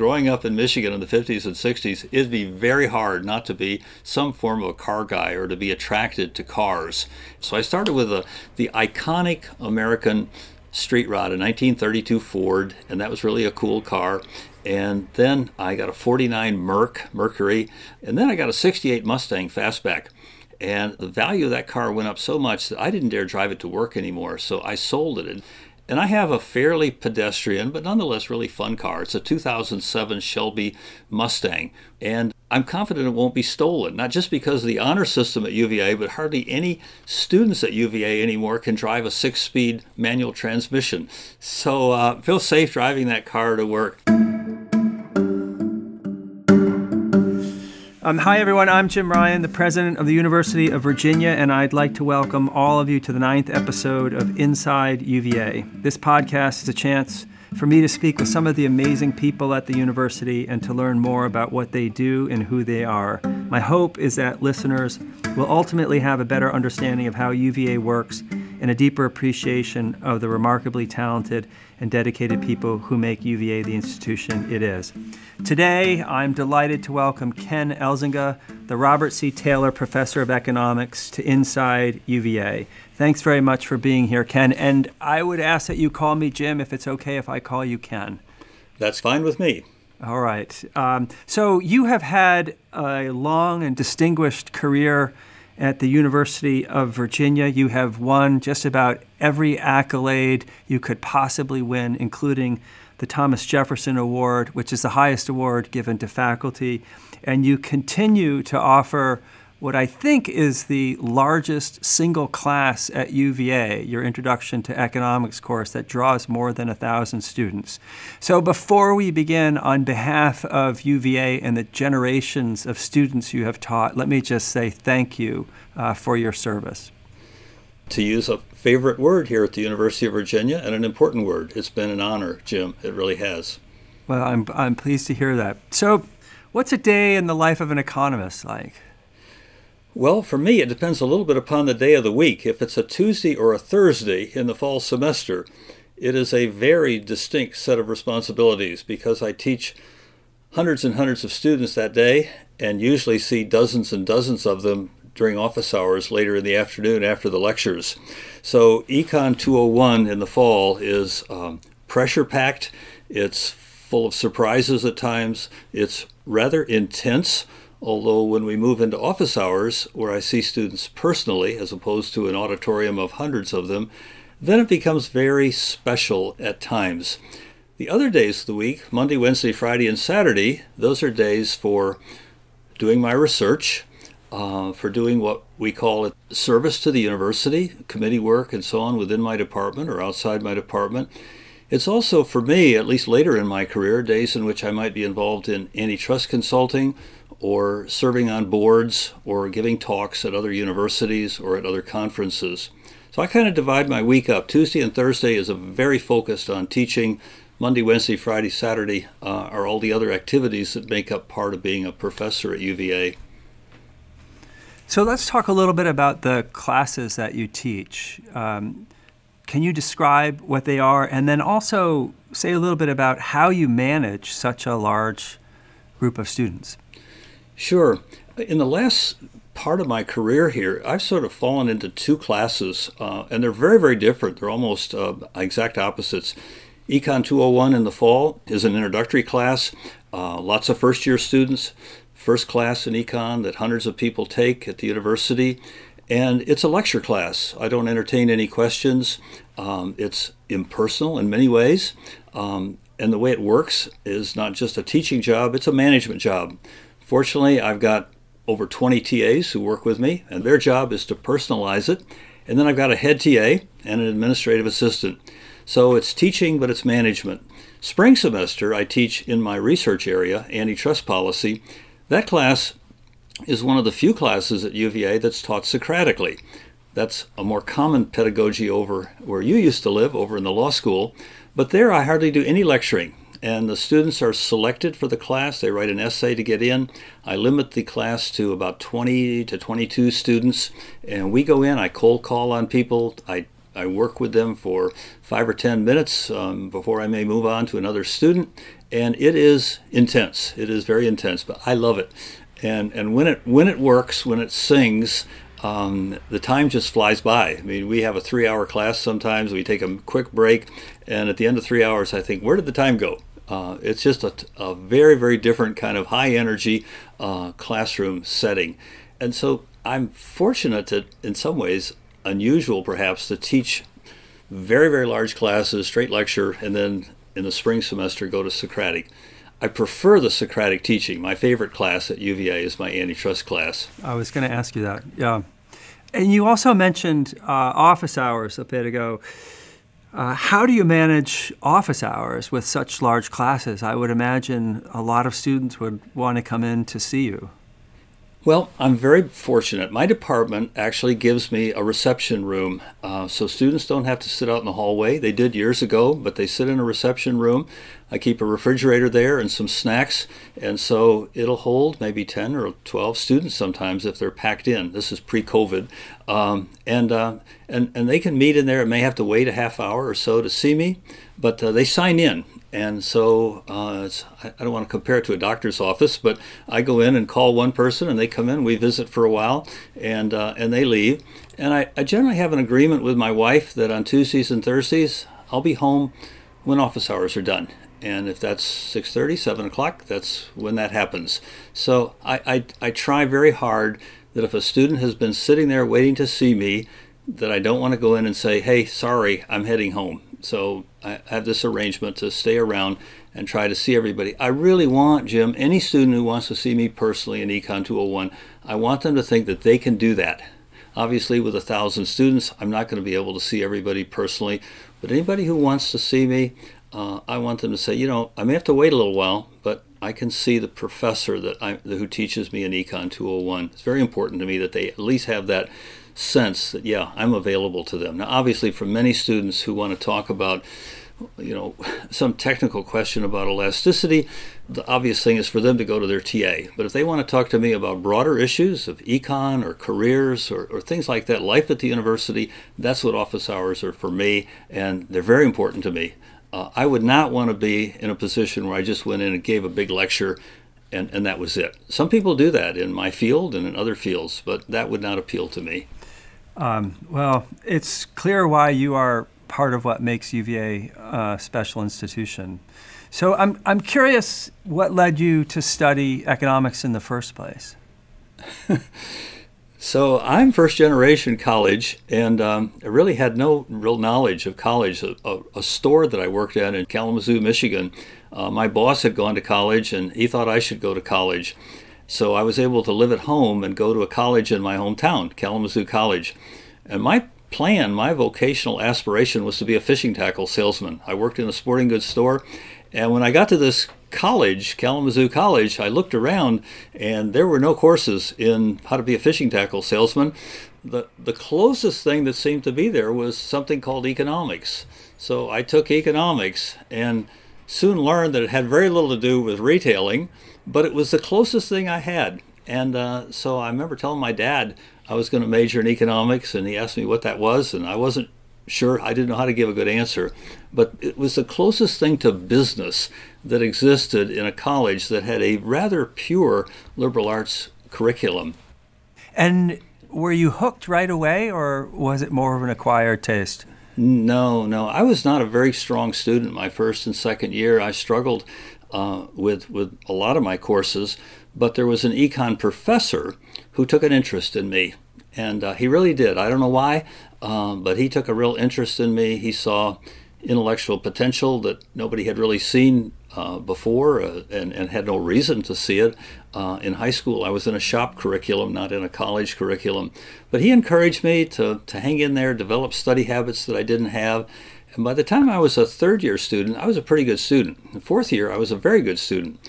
growing up in Michigan in the 50s and 60s, it'd be very hard not to be some form of a car guy or to be attracted to cars. So I started with a, the iconic American street rod, a 1932 Ford, and that was really a cool car. And then I got a 49 Merc, Mercury, and then I got a 68 Mustang Fastback. And the value of that car went up so much that I didn't dare drive it to work anymore. So I sold it. And I have a fairly pedestrian, but nonetheless really fun car. It's a 2007 Shelby Mustang. And I'm confident it won't be stolen, not just because of the honor system at UVA, but hardly any students at UVA anymore can drive a six speed manual transmission. So uh, feel safe driving that car to work. Um, hi, everyone. I'm Jim Ryan, the president of the University of Virginia, and I'd like to welcome all of you to the ninth episode of Inside UVA. This podcast is a chance for me to speak with some of the amazing people at the university and to learn more about what they do and who they are. My hope is that listeners will ultimately have a better understanding of how UVA works and a deeper appreciation of the remarkably talented and dedicated people who make UVA the institution it is. Today, I'm delighted to welcome Ken Elzinga, the Robert C. Taylor Professor of Economics, to Inside UVA. Thanks very much for being here, Ken. And I would ask that you call me Jim if it's okay if I call you Ken. That's fine with me. All right. Um, so, you have had a long and distinguished career at the University of Virginia. You have won just about every accolade you could possibly win, including the Thomas Jefferson Award, which is the highest award given to faculty. And you continue to offer what I think is the largest single class at UVA, your Introduction to Economics course that draws more than a thousand students. So before we begin, on behalf of UVA and the generations of students you have taught, let me just say thank you uh, for your service. To use a favorite word here at the University of Virginia and an important word, it's been an honor, Jim. It really has. Well, I'm, I'm pleased to hear that. So, what's a day in the life of an economist like? Well, for me, it depends a little bit upon the day of the week. If it's a Tuesday or a Thursday in the fall semester, it is a very distinct set of responsibilities because I teach hundreds and hundreds of students that day and usually see dozens and dozens of them during office hours later in the afternoon after the lectures. So, Econ 201 in the fall is um, pressure packed, it's full of surprises at times, it's rather intense. Although, when we move into office hours, where I see students personally, as opposed to an auditorium of hundreds of them, then it becomes very special at times. The other days of the week, Monday, Wednesday, Friday, and Saturday, those are days for doing my research, uh, for doing what we call it service to the university, committee work, and so on within my department or outside my department. It's also, for me, at least later in my career, days in which I might be involved in antitrust consulting or serving on boards or giving talks at other universities or at other conferences. So I kind of divide my week up. Tuesday and Thursday is very focused on teaching. Monday, Wednesday, Friday, Saturday uh, are all the other activities that make up part of being a professor at UVA. So let's talk a little bit about the classes that you teach. Um, can you describe what they are and then also say a little bit about how you manage such a large group of students? Sure. In the last part of my career here, I've sort of fallen into two classes, uh, and they're very, very different. They're almost uh, exact opposites. Econ 201 in the fall is an introductory class. Uh, lots of first year students, first class in econ that hundreds of people take at the university. And it's a lecture class. I don't entertain any questions. Um, it's impersonal in many ways. Um, and the way it works is not just a teaching job, it's a management job. Fortunately, I've got over 20 TAs who work with me, and their job is to personalize it. And then I've got a head TA and an administrative assistant. So it's teaching, but it's management. Spring semester, I teach in my research area, antitrust policy. That class is one of the few classes at UVA that's taught Socratically. That's a more common pedagogy over where you used to live, over in the law school. But there, I hardly do any lecturing and the students are selected for the class. They write an essay to get in. I limit the class to about 20 to 22 students, and we go in. I cold call on people. I I work with them for five or ten minutes um, before I may move on to another student, and it is intense. It is very intense, but I love it. And and when it when it works, when it sings, um, the time just flies by. I mean, we have a three-hour class sometimes. We take a quick break, and at the end of three hours, I think, where did the time go? Uh, it's just a, a, very, very different kind of high-energy uh, classroom setting, and so I'm fortunate to, in some ways, unusual perhaps, to teach very, very large classes, straight lecture, and then in the spring semester go to Socratic. I prefer the Socratic teaching. My favorite class at UVA is my antitrust class. I was going to ask you that. Yeah. And you also mentioned uh, office hours a bit ago. Uh, how do you manage office hours with such large classes? I would imagine a lot of students would want to come in to see you. Well, I'm very fortunate. My department actually gives me a reception room, uh, so students don't have to sit out in the hallway. They did years ago, but they sit in a reception room. I keep a refrigerator there and some snacks, and so it'll hold maybe 10 or 12 students sometimes if they're packed in. This is pre-COVID, um, and uh, and and they can meet in there. It may have to wait a half hour or so to see me, but uh, they sign in, and so uh, I don't want to compare it to a doctor's office, but I go in and call one person, and they come in. We visit for a while, and uh, and they leave. And I, I generally have an agreement with my wife that on Tuesdays and Thursdays I'll be home when office hours are done. And if that's 6:30, 7 o'clock, that's when that happens. So I, I, I try very hard that if a student has been sitting there waiting to see me, that I don't want to go in and say, "Hey, sorry, I'm heading home." So I have this arrangement to stay around and try to see everybody. I really want, Jim, any student who wants to see me personally in Econ 201, I want them to think that they can do that. Obviously, with a thousand students, I'm not going to be able to see everybody personally, but anybody who wants to see me, uh, I want them to say, you know, I may have to wait a little while, but I can see the professor that I, who teaches me in Econ 201. It's very important to me that they at least have that sense that yeah i'm available to them now obviously for many students who want to talk about you know some technical question about elasticity the obvious thing is for them to go to their ta but if they want to talk to me about broader issues of econ or careers or, or things like that life at the university that's what office hours are for me and they're very important to me uh, i would not want to be in a position where i just went in and gave a big lecture and, and that was it. Some people do that in my field and in other fields, but that would not appeal to me. Um, well, it's clear why you are part of what makes UVA a special institution. So I'm, I'm curious what led you to study economics in the first place? so I'm first generation college, and um, I really had no real knowledge of college. A, a, a store that I worked at in Kalamazoo, Michigan, uh, my boss had gone to college, and he thought I should go to college. So I was able to live at home and go to a college in my hometown, Kalamazoo College. And my plan, my vocational aspiration was to be a fishing tackle salesman. I worked in a sporting goods store. And when I got to this college, Kalamazoo College, I looked around and there were no courses in how to be a fishing tackle salesman. The, the closest thing that seemed to be there was something called economics. So I took economics and soon learned that it had very little to do with retailing but it was the closest thing I had. And uh, so I remember telling my dad I was going to major in economics, and he asked me what that was, and I wasn't sure. I didn't know how to give a good answer. But it was the closest thing to business that existed in a college that had a rather pure liberal arts curriculum. And were you hooked right away, or was it more of an acquired taste? No, no. I was not a very strong student my first and second year. I struggled uh, with with a lot of my courses, but there was an econ professor who took an interest in me, and uh, he really did. I don't know why, um, but he took a real interest in me. He saw intellectual potential that nobody had really seen uh, before uh, and, and had no reason to see it. Uh, in high school, I was in a shop curriculum, not in a college curriculum. But he encouraged me to, to hang in there, develop study habits that I didn't have. And by the time I was a third year student, I was a pretty good student. The fourth year, I was a very good student.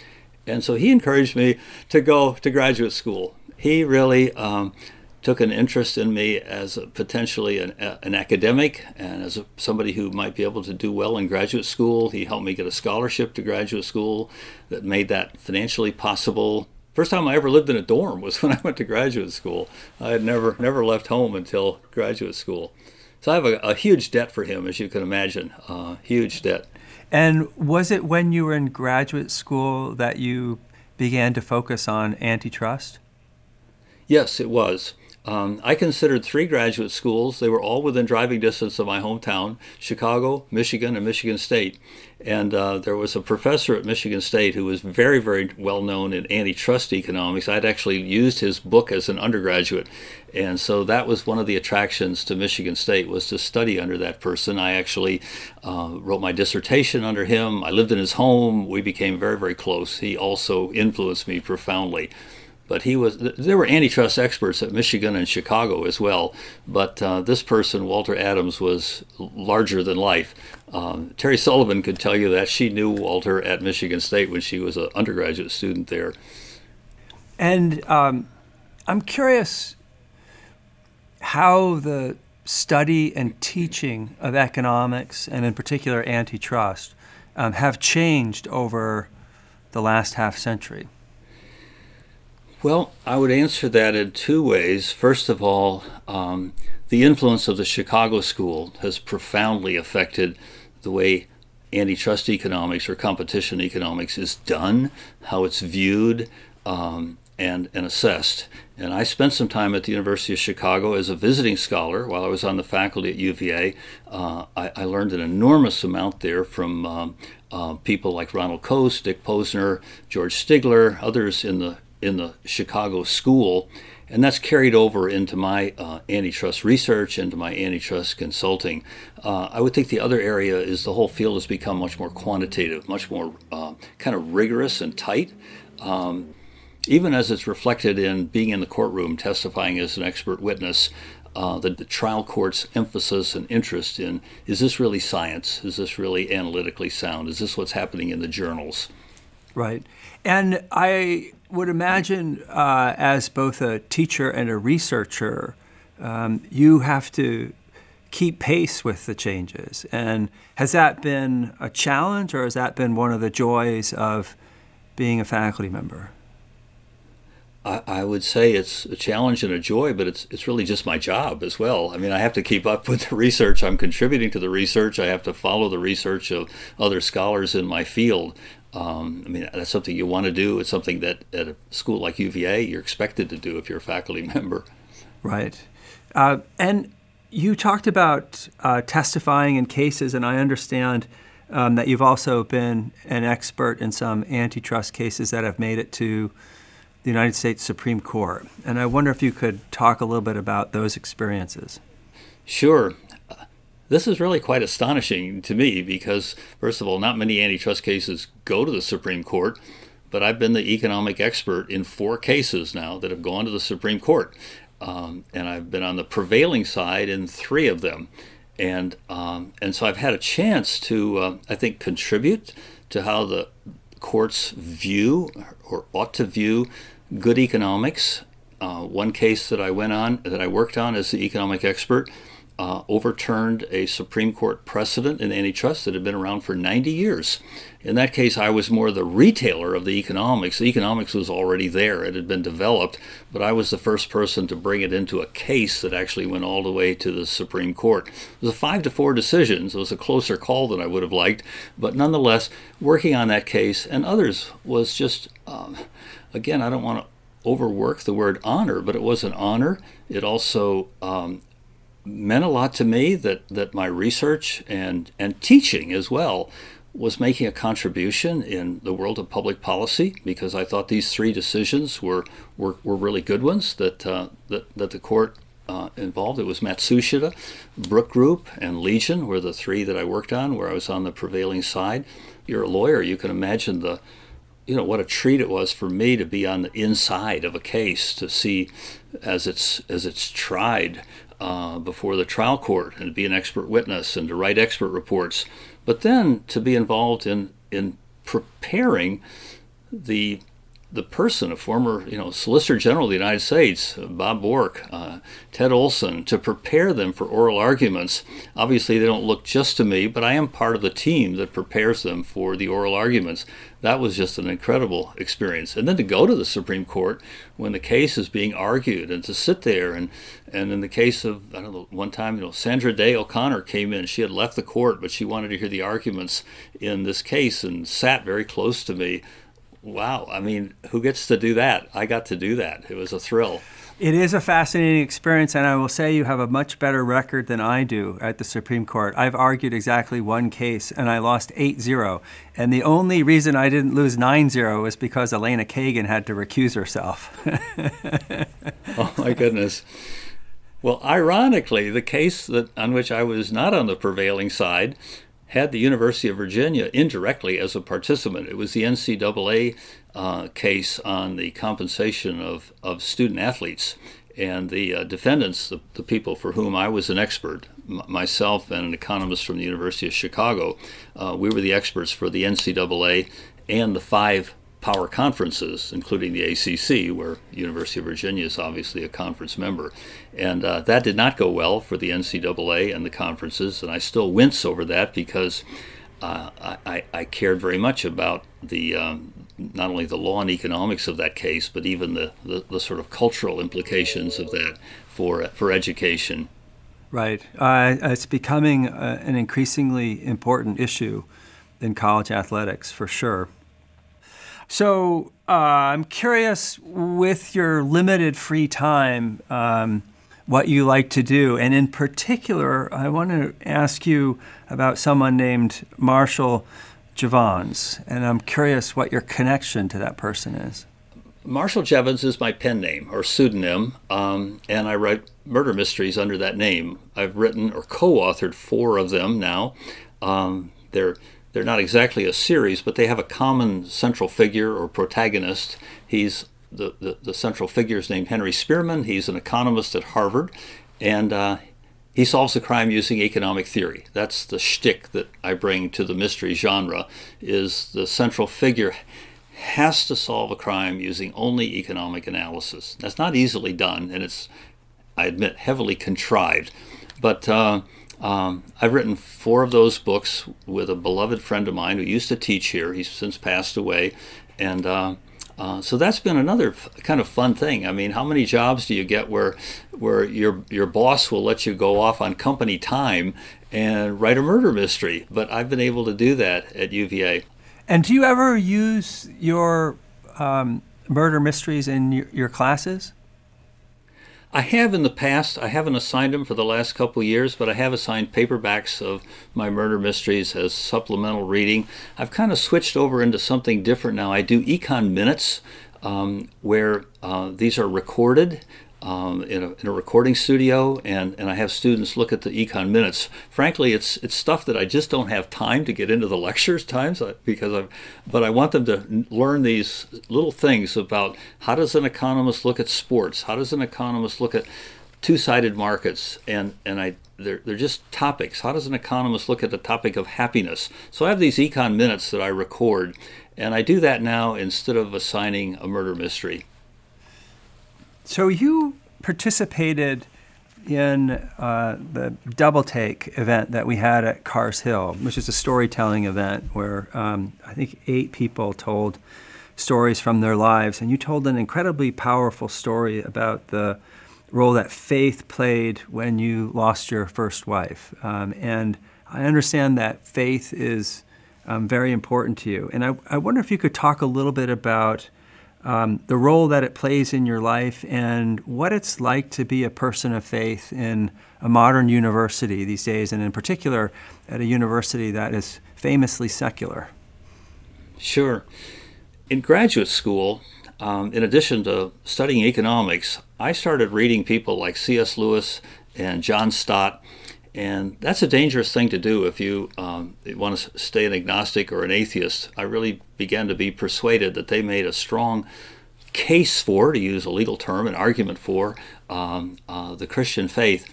And so he encouraged me to go to graduate school. He really um, took an interest in me as potentially an, an, academic and as a, somebody who might be able to do well in graduate school. He helped me get a scholarship to graduate school that made that financially possible. First time I ever lived in a dorm was when I went to graduate school. I had never never left home until graduate school. So I have a, a huge debt for him, as you can imagine, uh, huge debt. And was it when you were in graduate school that you began to focus on antitrust? Yes, it was. Um, I considered three graduate schools. They were all within driving distance of my hometown Chicago, Michigan, and Michigan State. And uh, there was a professor at Michigan State who was very, very well known in antitrust economics. I'd actually used his book as an undergraduate. And so that was one of the attractions to Michigan State was to study under that person. I actually uh, wrote my dissertation under him. I lived in his home. We became very, very close. He also influenced me profoundly but he was there were antitrust experts at Michigan and Chicago as well. But uh, this person, Walter Adams, was larger than life. Um, Terry Sullivan could tell you that she knew Walter at Michigan State when she was an undergraduate student there. And um, I'm curious how the study and teaching of economics, and in particular antitrust, um, have changed over the last half century. Well, I would answer that in two ways. First of all, um, the influence of the Chicago School has profoundly affected the way antitrust economics or competition economics is done, how it's viewed um, and, and assessed. And I spent some time at the University of Chicago as a visiting scholar while I was on the faculty at UVA. Uh, I, I, learned an enormous amount there from um, uh, people like Ronald Coase, Dick Posner, George Stigler, others in the in the Chicago school, and that's carried over into my uh, antitrust research, into my antitrust consulting. Uh, I would think the other area is the whole field has become much more quantitative, much more uh, kind of rigorous and tight. Um, even as it's reflected in being in the courtroom testifying as an expert witness, uh, the, the, trial court's emphasis and interest in is this really science? Is this really analytically sound? Is this what's happening in the journals? Right. And I would imagine, uh, as both a teacher and a researcher, um, you have to keep pace with the changes. And has that been a challenge, or has that been one of the joys of being a faculty member? I, I would say it's a challenge and a joy, but it's it's really just my job as well. I mean, I have to keep up with the research. I'm contributing to the research. I have to follow the research of other scholars in my field. Um, I mean, that's something you want to do. It's something that at a school like UVA, you're expected to do if you're a faculty member. Right. Uh, and you talked about uh, testifying in cases, and I understand um, that you've also been an expert in some antitrust cases that have made it to the United States Supreme Court. And I wonder if you could talk a little bit about those experiences. Sure. This is really quite astonishing to me because, first of all, not many antitrust cases go to the Supreme Court, but I've been the economic expert in four cases now that have gone to the Supreme Court. Um, and I've been on the prevailing side in three of them. And, um, and so I've had a chance to, uh, I think, contribute to how the courts view or ought to view good economics. Uh, one case that I went on, that I worked on as the economic expert, uh, overturned a Supreme Court precedent in antitrust that had been around for 90 years. In that case, I was more the retailer of the economics. The economics was already there, it had been developed, but I was the first person to bring it into a case that actually went all the way to the Supreme Court. It was a five to four decision. It was a closer call than I would have liked, but nonetheless, working on that case and others was just, um, again, I don't want to overwork the word honor, but it was an honor. It also um, meant a lot to me that, that my research and, and teaching as well was making a contribution in the world of public policy because I thought these three decisions were, were, were really good ones that, uh, that, that the court uh, involved. It was Matsushita, Brook Group, and Leegin were the three that I worked on where I was on the prevailing side. You're a lawyer, you can imagine the you know what a treat it was for me to be on the inside of a case to see as it's as it's tried uh, before the trial court and to be an expert witness and to write expert reports, but then to be involved in in preparing the the person, a former you know Solicitor General of the United States, Bob Bork, uh, Ted Olson, to prepare them for oral arguments. Obviously, they don't look just to me, but I am part of the team that prepares them for the oral arguments. that was just an incredible experience. And then to go to the Supreme Court when the case is being argued and to sit there and and in the case of I don't know one time you know Sandra Day O'Connor came in she had left the court but she wanted to hear the arguments in this case and sat very close to me. Wow, I mean, who gets to do that? I got to do that. It was a thrill. It is a fascinating experience, and I will say you have a much better record than I do at the Supreme Court. I've argued exactly one case, and I lost 8 0. And the only reason I didn't lose 9 0 was because Elena Kagan had to recuse herself. oh, my goodness. Well, ironically, the case that, on which I was not on the prevailing side had the University of Virginia indirectly as a participant. It was the NCAA uh, case on the compensation of, of student athletes. And the uh, defendants, the, the people for whom I was an expert, m- myself and an economist from the University of Chicago, uh, we were the experts for the NCAA and the five power conferences, including the ACC, where University of Virginia is obviously a conference member. And uh, that did not go well for the NCAA and the conferences, and I still wince over that because uh, I, I, cared very much about the um, not only the law and economics of that case, but even the, the, the sort of cultural implications of that for for education. Right, uh, it's becoming uh, an increasingly important issue in college athletics for sure. So uh, I'm curious, with your limited free time, um, what you like to do, and in particular, I want to ask you about someone named Marshall Jevons, and I'm curious what your connection to that person is. Marshall Jevons is my pen name or pseudonym, um, and I write murder mysteries under that name. I've written or co-authored four of them now. Um, they're they're not exactly a series, but they have a common central figure or protagonist. He's the, the, the central figure is named Henry Spearman. He's an economist at Harvard, and uh, he solves the crime using economic theory. That's the shtick that I bring to the mystery genre. Is the central figure has to solve a crime using only economic analysis. That's not easily done, and it's, I admit, heavily contrived. But uh, um, I've written four of those books with a beloved friend of mine who used to teach here. He's since passed away, and uh, uh, so that's been another f- kind of fun thing. I mean, how many jobs do you get where where your your boss will let you go off on company time and write a murder mystery? But I've been able to do that at UVA. And do you ever use your um, murder mysteries in your, your classes? I have in the past. I haven't assigned them for the last couple years, but I have assigned paperbacks of my murder mysteries as supplemental reading. I've kind of switched over into something different now. I do econ minutes, um, where uh, these are recorded um, in, a, in, a, recording studio, and, and I have students look at the econ minutes. Frankly, it's it's stuff that I just don't have time to get into the lectures times uh, because I, but I want them to learn these little things about how does an economist look at sports, how does an economist look at two-sided markets, and and I they're, they're just topics. How does an economist look at the topic of happiness? So I have these econ minutes that I record, and I do that now instead of assigning a murder mystery. So you participated in uh, the Double Take event that we had at Carr's Hill, which is a storytelling event where um, I think eight people told stories from their lives, and you told an incredibly powerful story about the role that faith played when you lost your first wife. Um, and I understand that faith is um, very important to you. And I, I wonder if you could talk a little bit about um, the role that it plays in your life and what it's like to be a person of faith in a modern university these days, and in particular at a university that is famously secular. Sure. In graduate school, um, in addition to studying economics, I started reading people like C.S. Lewis and John Stott and that's a dangerous thing to do if you um, want to stay an agnostic or an atheist. I really began to be persuaded that they made a strong case for, to use a legal term, an argument for um, uh, the Christian faith.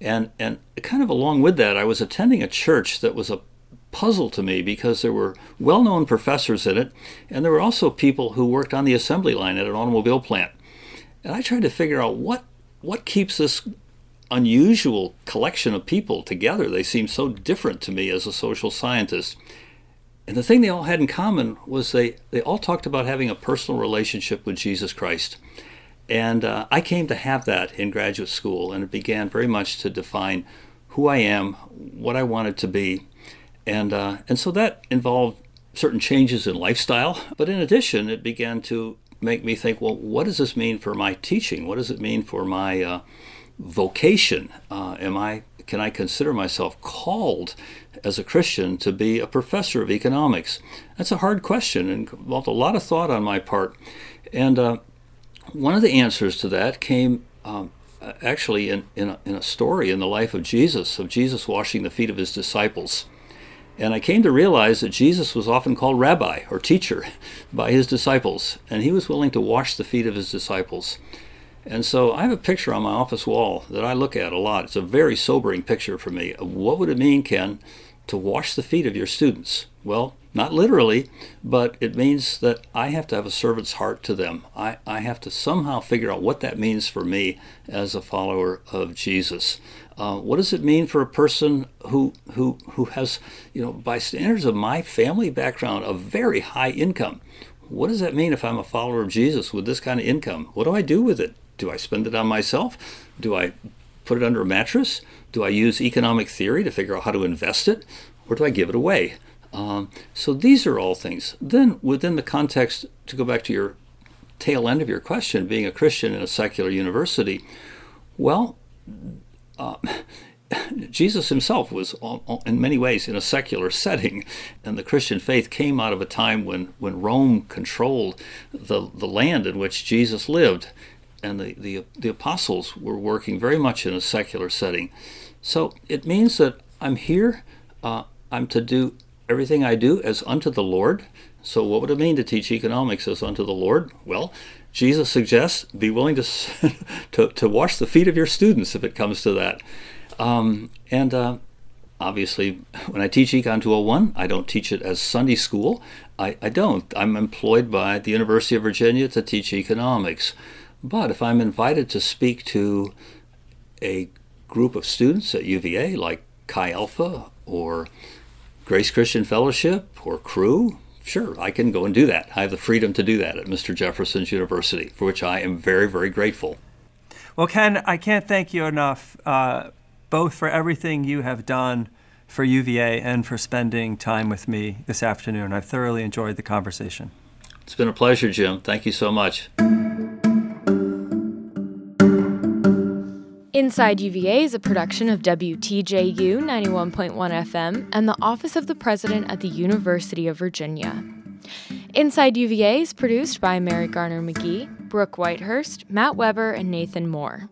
And, and kind of along with that, I was attending a church that was a puzzle to me because there were well known professors in it, and there were also people who worked on the assembly line at an automobile plant. And I tried to figure out what what keeps this unusual collection of people together. They seemed so different to me as a social scientist. and the thing they all had in common was they, they all talked about having a personal relationship with Jesus Christ. And uh, I came to have that in graduate school, and it began very much to define who I am, what I wanted to be. And, uh, and so that involved certain changes in lifestyle. But in addition, it began to make me think well, what does this mean for my teaching? What does it mean for my uh, vocation? Uh, am I, can I consider myself called as a Christian to be a professor of economics? That's a hard question and involved a lot of thought on my part. And uh, one of the answers to that came um, actually in, in a, in, a, story in the life of Jesus, of Jesus washing the feet of his disciples. And I came to realize that Jesus was often called rabbi or teacher by his disciples, and he was willing to wash the feet of his disciples. And so I have a picture on my office wall that I look at a lot. It's a very sobering picture for me. What would it mean, Ken, to wash the feet of your students? Well, not literally, but it means that I have to have a servant's heart to them. I, I have to somehow figure out what that means for me as a follower of Jesus. Uh, what does it mean for a person who, who, who has, you know, by standards of my family background, a very high income? What does that mean if I'm a follower of Jesus with this kind of income? What do I do with it? Do I spend it on myself? Do I put it under a mattress? Do I use economic theory to figure out how to invest it? Or do I give it away? Um, so these are all things. Then, within the context, to go back to your tail end of your question, being a Christian in a secular university, well, uh, Jesus himself was, in many ways, in a secular setting, and the Christian faith came out of a time when, when Rome controlled the, the land in which Jesus lived, and the, the, the apostles were working very much in a secular setting. So it means that I'm here, uh, I'm to do everything I do as unto the Lord. So, what would it mean to teach economics as unto the Lord? Well, Jesus suggests be willing to, to, to wash the feet of your students if it comes to that. Um, and uh, obviously, when I teach Econ 201, I don't teach it as Sunday school. I, I don't. I'm employed by the University of Virginia to teach economics. But if I'm invited to speak to a group of students at UVA, like Chi Alpha or Grace Christian Fellowship or Cru, sure, I can go and do that. I have the freedom to do that at Mr. Jefferson's University, for which I am very, very grateful. Well, Ken, I can't thank you enough, uh, both for everything you have done for UVA and for spending time with me this afternoon. I've thoroughly enjoyed the conversation. It's been a pleasure, Jim. Thank you so much. Inside UVA is a production of WTJU 91.1 FM and the Office of the President at the University of Virginia. Inside UVA is produced by Mary Garner McGee, Brooke Whitehurst, Matt Weber, and Nathan Moore.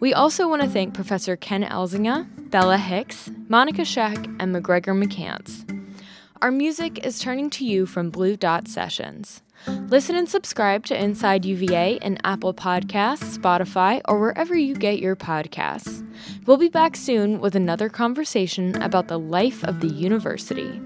We also want to thank Professor Ken Elzinga, Bella Hicks, Monica Scheck, and McGregor McCants. Our music is turning to you from Blue Dot Sessions. Listen and subscribe to Inside UVA in Apple Podcasts, Spotify, or wherever you get your podcasts. We'll be back soon with another conversation about the life of the university.